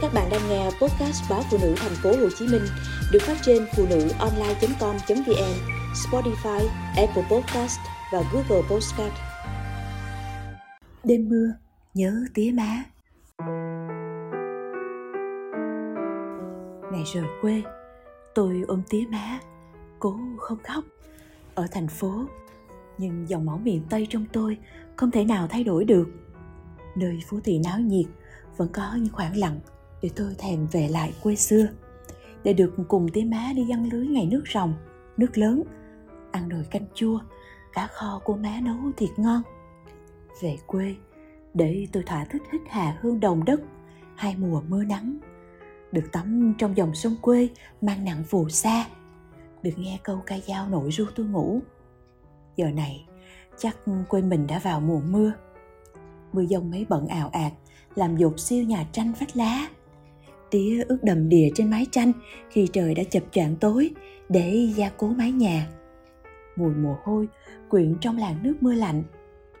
Các bạn đang nghe podcast báo phụ nữ thành phố Hồ Chí Minh được phát trên phụ nữ online.com.vn, Spotify, Apple Podcast và Google Podcast. Đêm mưa, nhớ tía má. Ngày rời quê, tôi ôm tía má, cố không khóc. Ở thành phố, nhưng dòng máu miền Tây trong tôi không thể nào thay đổi được. Nơi phố thị náo nhiệt vẫn có những khoảng lặng để tôi thèm về lại quê xưa. Để được cùng tía má đi giăng lưới ngày nước rồng, nước lớn. Ăn nồi canh chua cá kho của má nấu thiệt ngon. Về quê để tôi thỏa thích hít hà hương đồng đất hai mùa mưa nắng. Được tắm trong dòng sông quê mang nặng phù sa. Được nghe câu ca dao nội ru tôi ngủ. Giờ này chắc quê mình đã vào mùa mưa. Mưa dông mấy bận ào ạt làm dột siêu nhà tranh vách lá tía ướt đầm đìa trên mái tranh khi trời đã chập choạng tối để gia cố mái nhà. Mùi mồ hôi quyện trong làn nước mưa lạnh,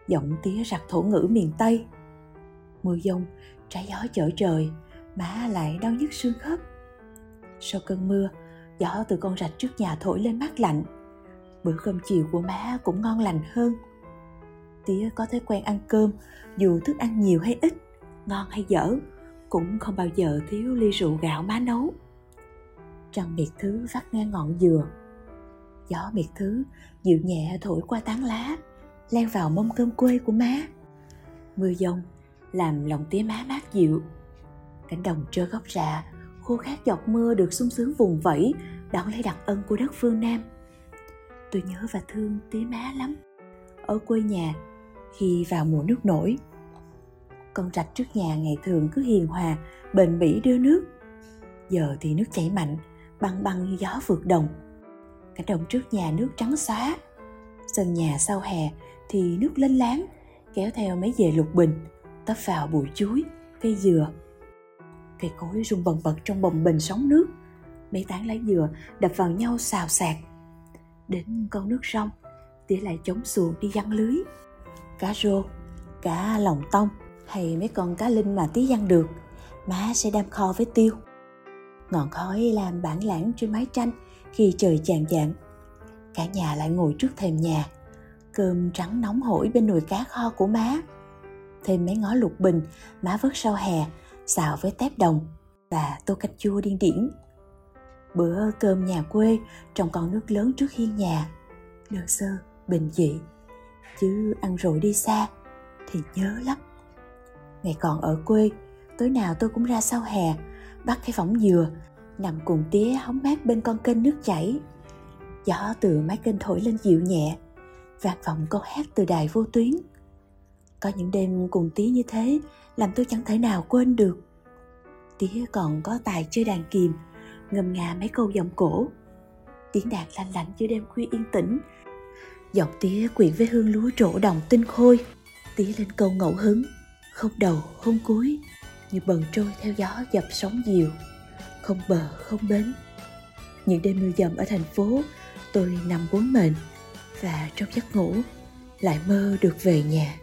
giọng tía rặt thổ ngữ miền tây. Mưa dông, trái gió chở trời, má lại đau nhức xương khớp. Sau cơn mưa, gió từ con rạch trước nhà thổi lên mát lạnh. Bữa cơm chiều của má cũng ngon lành hơn. Tía có thói quen ăn cơm, dù thức ăn nhiều hay ít, ngon hay dở cũng không bao giờ thiếu ly rượu gạo má nấu. Trăng miệt thứ vắt ngang ngọn dừa. Gió miệt thứ dịu nhẹ thổi qua tán lá len vào mâm cơm quê của má. Mưa dông làm lòng tía má mát dịu. Cánh đồng trơ gốc rạ khô khát giọt mưa được sung sướng vùng vẫy, đón lấy đặc ân của đất phương nam. Tôi nhớ và thương tía má lắm. Ở quê nhà, khi vào mùa nước nổi con rạch trước nhà ngày thường cứ hiền hòa, bền bỉ đưa nước. Giờ thì nước chảy mạnh, băng băng như gió vượt đồng. Cả đồng trước nhà nước trắng xóa, sân nhà sau hè thì nước lên láng, kéo theo mấy dề lục bình, tấp vào bụi chuối, cây dừa. Cây cối rung bần bật trong bồng bình sóng nước, mấy tán lá dừa đập vào nhau xào xạc. Đến con nước sông tỉa lại chống xuồng đi giăng lưới. Cá rô, cá lòng tông hay mấy con cá linh mà tí ăn được? Má sẽ đam kho với tiêu. Ngọn khói làm bản lãng trên mái tranh khi trời chạng dạng, cả nhà lại ngồi trước thềm nhà. Cơm trắng nóng hổi bên nồi cá kho của má. Thêm mấy ngó lục bình má vớt sau hè xào với tép đồng và tô canh chua điên điển. Bữa cơm nhà quê trong con nước lớn trước hiên nhà. Đơn sơ bình dị. Chứ ăn rồi đi xa thì nhớ lắm ngày còn ở quê, tối nào tôi cũng ra sau hè, bắt cái võng dừa, nằm cùng tía hóng mát bên con kênh nước chảy. Gió từ mái kênh thổi lên dịu nhẹ vạt vọng câu hát từ đài vô tuyến. Có những đêm cùng tía như thế, làm tôi chẳng thể nào quên được. Tía còn có tài chơi đàn kìm, ngâm nga mấy câu giọng cổ. Tiếng đàn lanh lảnh giữa đêm khuya yên tĩnh. Giọng tía quyện với hương lúa trổ đồng tinh khôi. Tía lên câu ngẫu hứng không đầu, không cuối, như bần trôi theo gió dập sóng diều không bờ, không bến. Những đêm mưa dầm ở thành phố, tôi nằm bốn mền và trong giấc ngủ lại mơ được về nhà.